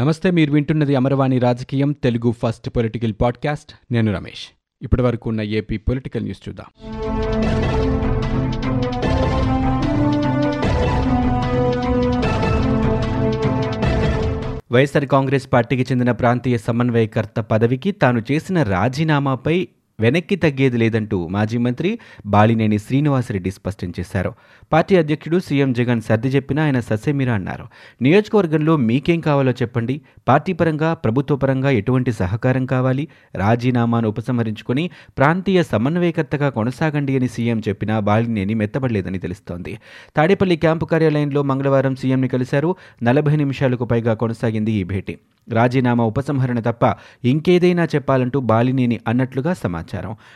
నమస్తే మీరు వింటున్నది అమరవాణి రాజకీయం తెలుగు ఫస్ట్ పొలిటికల్ పాడ్కాస్ట్. నేను రమేష్. ఇప్పటి వరకు ఉన్న ఏపీ పొలిటికల్ న్యూస్ చూద్దాం. వైఎస్ఆర్ కాంగ్రెస్ పార్టీకి చెందిన ప్రాంతీయ సమన్వయకర్త పదవికి తాను చేసిన రాజీనామాపై వెనక్కి తగ్గేది లేదంటూ మాజీ మంత్రి బాలినేని శ్రీనివాసరెడ్డి స్పష్టం చేశారు. పార్టీ అధ్యక్షుడు సీఎం జగన్ సర్ది చెప్పినా ఆయన ససేమిరా అన్నారు. నియోజకవర్గంలో మీకేం కావాలో చెప్పండి. పార్టీ పరంగా ప్రభుత్వ పరంగా ఎటువంటి సహకారం కావాలి? రాజీనామాను ఉపసంహరించుకుని ప్రాంతీయ సమన్వయకర్తగా కొనసాగండి అని సీఎం చెప్పినా బాలినేని మెత్తబడలేదని తెలుస్తోంది. తాడేపల్లి క్యాంపు కార్యాలయంలో మంగళవారం సీఎంని కలిశారు. నలభై నిమిషాలకు పైగా కొనసాగింది ఈ భేటీ. రాజీనామా ఉపసంహరణ తప్ప ఇంకేదైనా చెప్పాలంటూ బాలినేని అన్నట్లుగా సమాచారం.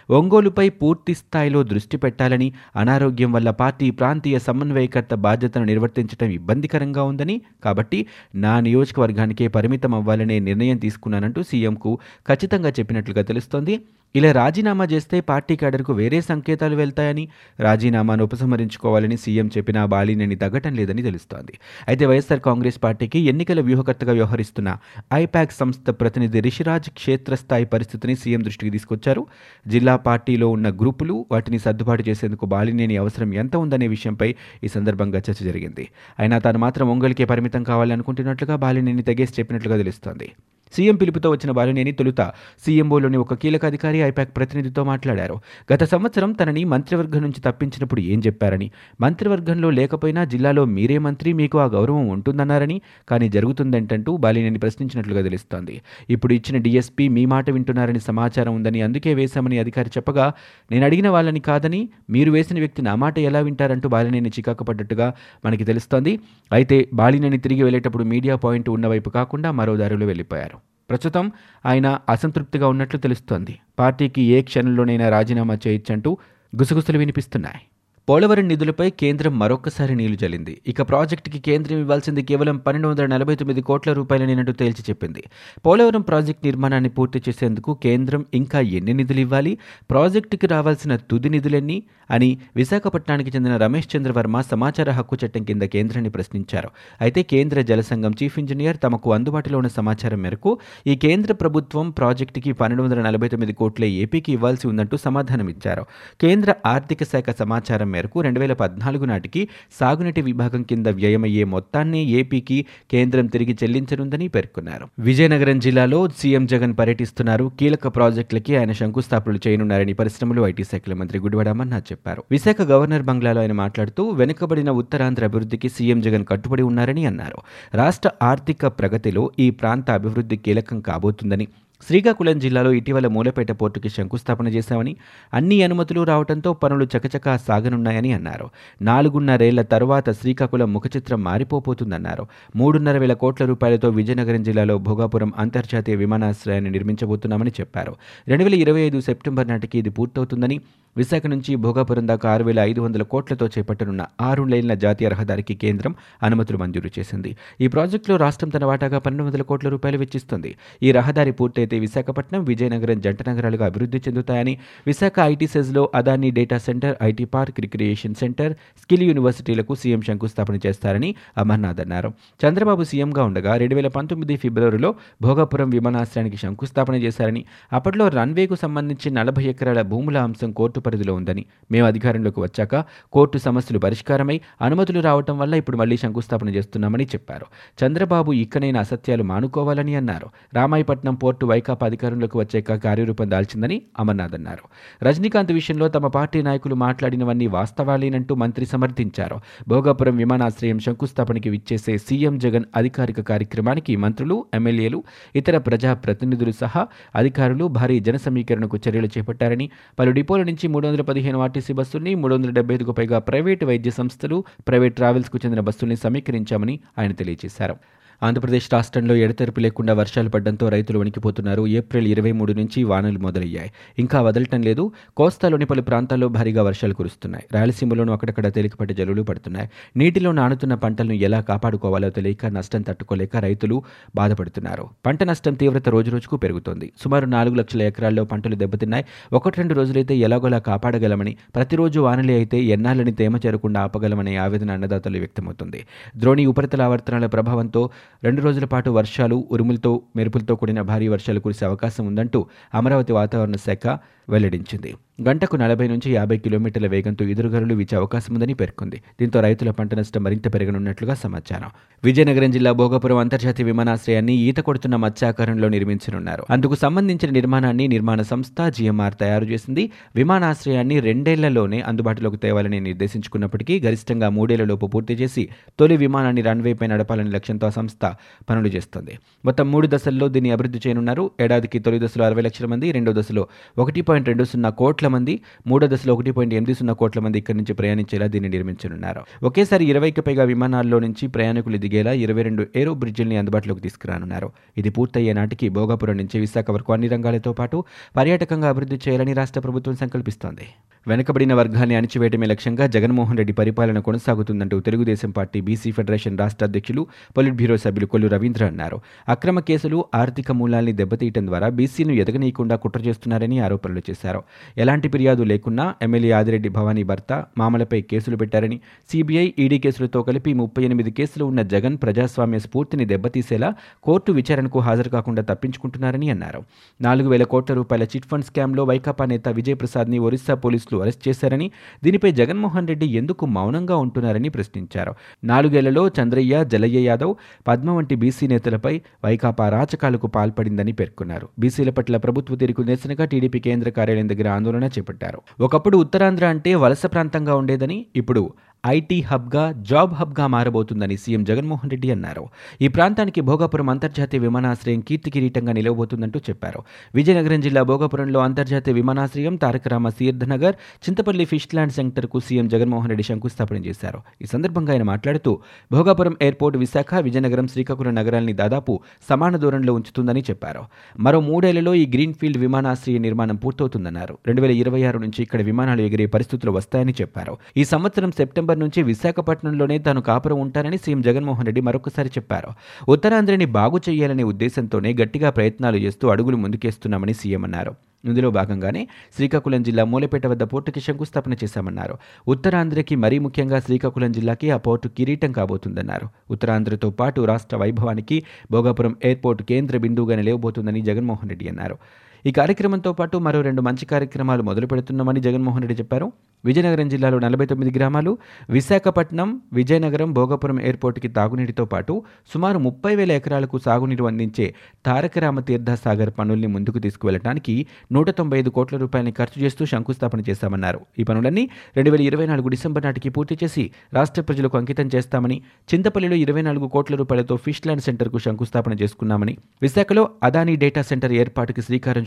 ఒంగోలుపై పూర్తి స్థాయిలో దృష్టి పెట్టాలని అనారోగ్యం వల్ల పార్టీ ప్రాంతీయ సమన్వయకర్త బాధ్యతను నిర్వర్తించడం ఇబ్బందికరంగా ఉందని కాబట్టి నా నియోజకవర్గానికే పరిమితం అవ్వాలనే నిర్ణయం తీసుకున్నానంటూ సీఎంకు ఖచ్చితంగా చెప్పినట్లుగా తెలుస్తోంది. ఇలా రాజీనామా చేస్తే పార్టీ కేడర్కు వేరే సంకేతాలు వెళ్తాయని రాజీనామాను ఉపసంహరించుకోవాలని సీఎం చెప్పినా బాలినేని తగ్గటం లేదని తెలుస్తోంది. అయితే వైఎస్ఆర్ కాంగ్రెస్ పార్టీకి ఎన్నికల వ్యూహకర్తగా వ్యవహరిస్తున్న ఐపాక్ సంస్థ ప్రతినిధి రిషిరాజ్ క్షేత్రస్థాయి పరిస్థితిని సీఎం దృష్టికి తీసుకొచ్చారు. జిల్లా పార్టీలో ఉన్న గ్రూపులు వాటిని సర్దుబాటు చేసేందుకు బాలినేని అవసరం ఎంత ఉందనే విషయంపై ఈ సందర్భంగా చర్చ జరిగింది. అయినా తాను మాత్రం ఒంగోలుకే పరిమితం కావాలనుకుంటున్నట్లుగా బాలినేని తెగేసి చెప్పినట్లుగా తెలుస్తోంది. సీఎం పిలుపుతో వచ్చిన బాలినేని తొలుత సీఎంఓలోని ఒక కీలక అధికారి ఐపాక్ ప్రతినిధితో మాట్లాడారు. గత సంవత్సరం తనని మంత్రివర్గం నుంచి తప్పించినప్పుడు ఏం చెప్పారని మంత్రివర్గంలో లేకపోయినా జిల్లాలో మీరే మంత్రి మీకు ఆ గౌరవం ఉంటుందన్నారని కానీ జరుగుతుందంటూ బాలినేని ప్రశ్నించినట్లుగా తెలుస్తోంది. ఇప్పుడు ఇచ్చిన డీఎస్పీ మీ మాట వింటున్నారని సమాచారం ఉందని అందుకే వేశామని అధికారి చెప్పగా నేను అడిగిన వాళ్ళని కాదని మీరు వేసిన వ్యక్తి నా మాట ఎలా వింటారంటూ బాలినేని చికాకు పడ్డట్టుగా మనకి తెలుస్తోంది. అయితే బాలినేని తిరిగి వెళ్ళేటప్పుడు మీడియా పాయింట్ ఉన్న వైపు కాకుండా మరో దారిలో వెళ్ళిపోయారు. ప్రస్తుతం ఆయన అసంతృప్తిగా ఉన్నట్లు తెలుస్తోంది. పార్టీకి ఏ క్షణంలోనైనా రాజీనామా చేయొచ్చంటూ గుసగుసలు వినిపిస్తున్నాయి. పోలవరం నిధులపై కేంద్రం మరొక్కసారి నీళ్ళు జల్లింది. ఇక ప్రాజెక్టుకి కేంద్రం ఇవ్వాల్సింది కేవలం పన్నెండు వందల నలభై తొమ్మిది కోట్ల రూపాయలనేనట్టు తేల్చి చెప్పింది. పోలవరం ప్రాజెక్టు నిర్మాణాన్ని పూర్తి చేసేందుకు కేంద్రం ఇంకా ఎన్ని నిధులు ఇవ్వాలి ప్రాజెక్టుకి రావాల్సిన తుది నిధులెన్ని అని విశాఖపట్నానికి చెందిన రమేష్ చంద్రవర్మ సమాచార హక్కు చట్టం కింద కేంద్రాన్ని ప్రశ్నించారు. అయితే కేంద్ర జలసంఘం చీఫ్ ఇంజనీర్ తమకు అందుబాటులో ఉన్న సమాచారం మేరకు ఈ కేంద్ర ప్రభుత్వం ప్రాజెక్టుకి పన్నెండు వందల నలభై తొమ్మిది కోట్లే ఏపీకి ఇవ్వాల్సి ఉందంటూ సమాధానమిచ్చారు. కేంద్ర ఆర్థిక శాఖ సమాచారం మేరకు రెండు వేల పద్నాలుగు నాటికి సాగునీటి విభాగం కింద వ్యయమయ్యే మొత్తాన్ని ఏపీకి కేంద్రం తిరిగి చెల్లించనుందని పేర్కొన్నారు. విజయనగరం జిల్లాలో సీఎం జగన్ పర్యటిస్తున్నారు. కీలక ప్రాజెక్టులకి ఆయన శంకుస్థాపనలు చేయనున్నారని పరిశ్రమలు ఐటీ శాఖల మంత్రి గుడివాడ అమర్నాథ్ చెప్పారు. విశాఖ గవర్నర్ బంగ్లాలో ఆయన మాట్లాడుతూ వెనుకబడిన ఉత్తరాంధ్ర అభివృద్ధికి సీఎం జగన్ కట్టుబడి ఉన్నారని అన్నారు. రాష్ట్ర ఆర్థిక ప్రగతిలో ఈ ప్రాంత అభివృద్ధి కీలకం కాబోతుందని శ్రీకాకుళం జిల్లాలో ఇటీవల మూలపేట పోర్టుకి శంకుస్థాపన చేశామని అన్ని అనుమతులు రావడంతో పనులు చకచకా సాగనున్నాయని అన్నారు. నాలుగున్నరేళ్ళ తరువాత శ్రీకాకుళం ముఖచిత్రం మారిపోబోతుందన్నారు. మూడున్నర వేల కోట్ల రూపాయలతో విజయనగరం జిల్లాలో భోగాపురం అంతర్జాతీయ విమానాశ్రయాన్ని నిర్మించబోతున్నామని చెప్పారు. రెండు వేల ఇరవై ఐదు సెప్టెంబర్ నాటికి ఇది పూర్తవుతుందని విశాఖ నుంచి భోగాపురం దాకా ఆరు వేల ఐదు వందల కోట్లతో చేపట్టనున్న ఆరు లైన్ల జాతీయ రహదారికి కేంద్రం అనుమతులు మంజూరు చేసింది. ఈ ప్రాజెక్టులో రాష్ట్రం తన వాటాగా పన్నెండు వందల కోట్ల రూపాయలు వెచ్చిస్తుంది. ఈ రహదారి పూర్తయితే విశాఖపట్నం విజయనగరం జంట నగరాలుగా అభివృద్ధి చెందుతాయని Visakha IT సెజ్లో Adani data center IT park recreation center skill యూనివర్సిటీలకు సీఎం శంకుస్థాపన చేస్తారని అమర్నాథ్ అన్నారు. చంద్రబాబు సీఎంగా ఉండగా రెండు వేల పంతొమ్మిది ఫిబ్రవరిలో భోగాపురం విమానాశ్రయానికి శంకుస్థాపన చేశారని అప్పట్లో రన్వేకు సంబంధించి నలభై ఎకరాల భూముల అంశం కోర్టు పరిధిలో ఉందని మేము అధికారంలోకి వచ్చాక కోర్టు సమస్యలు పరిష్కారమై అనుమతులు రావటం వల్ల ఇప్పుడు మళ్ళీ శంకుస్థాపన చేస్తున్నామని చెప్పారు. చంద్రబాబు ఇక్కడైన అసత్యాలు మానుకోవాలని అన్నారు. రామాయపట్నం పోర్టు వైకాపా అధికారంలోకి వచ్చాక కార్యరూపం దాల్చిందని అమర్నాథ్ అన్నారు. రజనీకాంత్ విషయంలో తమ పార్టీ నాయకులు మాట్లాడినవన్నీ వాస్తవాలేనంటూ మంత్రి సమర్థించారు. భోగాపురం విమానాశ్రయం శంకుస్థాపనకి విచ్చేసే సీఎం జగన్ అధికారిక కార్యక్రమానికి మంత్రులు ఎమ్మెల్యేలు ఇతర ప్రజా ప్రతినిధులు సహా అధికారులు భారీ జన సమీకరణకు చర్యలు చేపట్టారని పలు డిపోల నుంచి మూడు వందల పదిహేను ఆర్టీసీ బస్సుల్ని మూడు వందల డెబ్బై ఐదుకు పైగా ప్రైవేటు వైద్య సంస్థలు ప్రైవేట్ ట్రావెల్స్కు చెందిన బస్సుల్ని సమీకరించామని ఆయన తెలియజేశారు. ఆంధ్రప్రదేశ్ రాష్ట్రంలో ఎడతెరిపి లేకుండా వర్షాలు పడడంతో రైతులు వణికిపోతున్నారు. ఏప్రిల్ ఇరవై మూడు నుంచి వానలు మొదలయ్యాయి. ఇంకా వదలటం లేదు. కోస్తాలోని పలు ప్రాంతాల్లో భారీగా వర్షాలు కురుస్తున్నాయి. రాయలసీమలోనూ అక్కడక్కడ తేలికపాటి జల్లులు పడుతున్నాయి. నీటిలో నానుతున్న పంటలను ఎలా కాపాడుకోవాలో తెలియక నష్టం తట్టుకోలేక రైతులు బాధపడుతున్నారు. పంట నష్టం తీవ్రత రోజురోజుకు పెరుగుతోంది. సుమారు నాలుగు లక్షల ఎకరాల్లో పంటలు దెబ్బతిన్నాయి. ఒకటి రెండు రోజులైతే ఎలాగోలా కాపాడగలమని ప్రతిరోజు వానలే అయితే ఎన్నాళ్ళని తేమ చేరకుండా ఆపగలమనే ఆవేదన అన్నదాతలు వ్యక్తమవుతుంది. ద్రోణి ఉపరితల ఆవర్తనాల ప్రభావంతో రెండు రోజుల పాటు వర్షాలు ఉరుములతో మెరుపులతో కూడిన భారీ వర్షాలు కురిసే అవకాశం ఉందంటూ అమరావతి వాతావరణ శాఖ వెల్లడించింది. గంటకు నలభై నుంచి యాభై కిలోమీటర్ల వేగంతో ఎదురుగాలులు వీచే అవకాశం ఉందని పేర్కొంది. దీంతో రైతుల పంట నష్టం మరింత పెరగనున్నట్లుగా సమాచారం. విజయనగరం జిల్లా భోగపురం అంతర్జాతీయ విమానాశ్రయాన్ని ఈత కొడుతున్న మత్స్యాకారంలో నిర్మించనున్నారు. అందుకు సంబంధించిన నిర్మాణాన్ని నిర్మాణ సంస్థ జిఎంఆర్ తయారు చేసింది. విమానాశ్రయాన్ని రెండేళ్ళలోనే అందుబాటులోకి తేవాలని నిర్దేశించుకున్నప్పటికీ గరిష్టంగా మూడేళ్ళలోపు పూర్తి చేసి తొలి విమానాన్ని రన్వేపై నడపాలని లక్ష్యంతో ఆ సంస్థ పనులు చేస్తుంది. మొత్తం మూడు దశల్లో దీన్ని అభివృద్ధి చేయనున్నారు. ఏడాదికి తొలి దశలో అరవై లక్షల మంది రెండో దశలో ఒకటి పాయింట్ రెండు సున్నా కోట్ల మంది మూడో దశలో ఒకటి పాయింట్ ఎనిమిది సున్నా కోట్ల మంది ఇక్కడి నుంచి ప్రయాణించేలా దీన్ని నిర్మించనున్నారు. ఒకేసారి ఇరవైకి పైగా విమానాల్లో నుంచి ప్రయాణికులు దిగేలా ఇరవై రెండు ఏరో బ్రిడ్జిల్ని అందుబాటులోకి తీసుకురానున్నారు. ఇది పూర్తయ్యే నాటికి భోగాపురం నుంచి విశాఖ వరకు అన్ని రంగాలతో పాటు పర్యాటకంగా అభివృద్ధి చేయాలని రాష్ట్ర ప్రభుత్వం సంకల్పిస్తోంది. వెనుకబడిన వర్గాన్ని అణిచివేయడమే లక్ష్యంగా జగన్మోహన్ రెడ్డి పరిపాలన కొనసాగుతుందంటూ తెలుగుదేశం పార్టీ బీసీ ఫెడరేషన్ రాష్ట్ర అధ్యక్షులు పొలిట్ బ్యూరో సభ్యులు కొల్లు రవీంద్ర అన్నారు. అక్రమ కేసులు ఆర్థిక మూలాల్ని దెబ్బతీయటం ద్వారా బీసీలను ఎదగనీయకుండా కుట్ర చేస్తున్నారని ఆరోపణలు చేశారు. ఎలాంటి ఫిర్యాదు లేకున్నా ఎమ్మెల్యే ఆదిరెడ్డి భవానీ భర్త మామలపై కేసులు పెట్టారని సీబీఐ ఈడీ కేసులతో కలిపి ముప్పై ఎనిమిది కేసులు ఉన్న జగన్ ప్రజాస్వామ్య స్ఫూర్తిని దెబ్బతీసేలా కోర్టు విచారణకు హాజరు కాకుండా తప్పించుకుంటున్నారని అన్నారు. నాలుగు వేల కోట్ల రూపాయల చిట్ ఫండ్ స్కామ్లో వైకాపా నేత విజయప్రసాద్ని ఒరిస్సా పోలీసులు అరెస్ట్ చేశారని దీనిపై జగన్మోహన్ రెడ్డి ఎందుకు మౌనంగా ఉంటున్నారని ప్రశ్నించారు. నాలుగేళ్ళలో చంద్రయ్య జలయ్య యాదవ్ పద్మ వంటి బీసీ నేతలపై వైకాపా రాచకాలకు పాల్పడిందని పేర్కొన్నారు. బీసీల పట్ల ప్రభుత్వ తీరుకు నిరసనగా టీడీపీ కేంద్ర కార్యాలయం దగ్గర ఆందోళన చేపట్టారు. ఒకప్పుడు ఉత్తరాంధ్ర అంటే వలస ప్రాంతంగా ఉండేదని ఇప్పుడు ఐటీ హబ్గా జాబ్ హబ్గా మారబోతుందని సీఎం జగన్మోహన్ రెడ్డి అన్నారు. ఈ ప్రాంతానికి భోగాపురం అంతర్జాతీయ విమానాశ్రయం కీర్తి కిరీటంగా నిలవబోతుందంటూ చెప్పారు. విజయనగరం జిల్లా భోగాపురంలో అంతర్జాతీయ విమానాశ్రయం తారకరామ తీర్థనగర్ చింతపల్లి ఫిష్ ల్యాండ్ సెంటర్కు సీఎం జగన్మోహన్ రెడ్డి శంకుస్థాపన చేశారు. ఈ సందర్భంగా ఆయన మాట్లాడుతూ భోగాపురం ఎయిర్పోర్ట్ విశాఖ విజయనగరం శ్రీకాకుళం నగరాల్ని దాదాపు సమాన దూరంలో ఉంచుతుందని చెప్పారు. మరో మూడేళ్ళలో ఈ గ్రీన్ ఫీల్డ్ విమానాశ్రయ నిర్మాణం పూర్తవుతుందన్నారు. రెండు వేల ఇరవై ఆరు నుంచి ఇక్కడ విమానాలు ఎగిరే పరిస్థితులు వస్తాయని చెప్పారు. ఈ సంవత్సరం సెప్టెంబర్ నుంచి విశాఖపట్నంలోనే తాను కాపురం ఉంటానని సీఎం జగన్మోహన్ రెడ్డి మరొకసారి చెప్పారు. ఉత్తరాంధ్రని బాగు చేయాలనే ఉద్దేశంతోనే గట్టిగా ప్రయత్నాలు చేస్తూ అడుగులు ముందుకేస్తున్నామని సీఎం అన్నారు. ఇందులో భాగంగానే శ్రీకాకుళం జిల్లా మూలపేట వద్ద పోర్టుకి శంకుస్థాపన చేశామన్నారు. ఉత్తరాంధ్రకి మరీ ముఖ్యంగా శ్రీకాకుళం జిల్లాకి ఆ పోర్టు కిరీటం కాబోతుందన్నారు. ఉత్తరాంధ్రతో పాటు రాష్ట్ర వైభవానికి భోగాపురం ఎయిర్పోర్ట్ కేంద్ర బిందువుగా నిలవబోతుందని జగన్మోహన్ రెడ్డి అన్నారు. ఈ కార్యక్రమంతో పాటు మరో రెండు మంచి కార్యక్రమాలు మొదలు పెడుతున్నామని జగన్మోహన్ రెడ్డి చెప్పారు. విజయనగరం జిల్లాలో నలభై తొమ్మిది గ్రామాలు విశాఖపట్నం విజయనగరం భోగపురం ఎయిర్పోర్టుకి తాగునీటితో పాటు సుమారు ముప్పై వేల ఎకరాలకు సాగునీరు అందించే తారకరామ తీర్థ సాగర్ పనుల్ని ముందుకు తీసుకువెళ్ళడానికి నూట తొంభై ఐదు కోట్ల రూపాయలని ఖర్చు చేస్తూ శంకుస్థాపన చేశామన్నారు. ఈ పనులన్నీ రెండు వేల ఇరవై నాలుగు డిసెంబర్ నాటికి పూర్తి చేసి రాష్ట్ర ప్రజలకు అంకితం చేస్తామని చింతపల్లిలో ఇరవై నాలుగు కోట్ల రూపాయలతో ఫిష్ ల్యాండ్ సెంటర్కు శంకుస్థాపన చేసుకున్నామని విశాఖలో అదానీ డేటా సెంటర్ ఏర్పాటుకి శ్రీకారం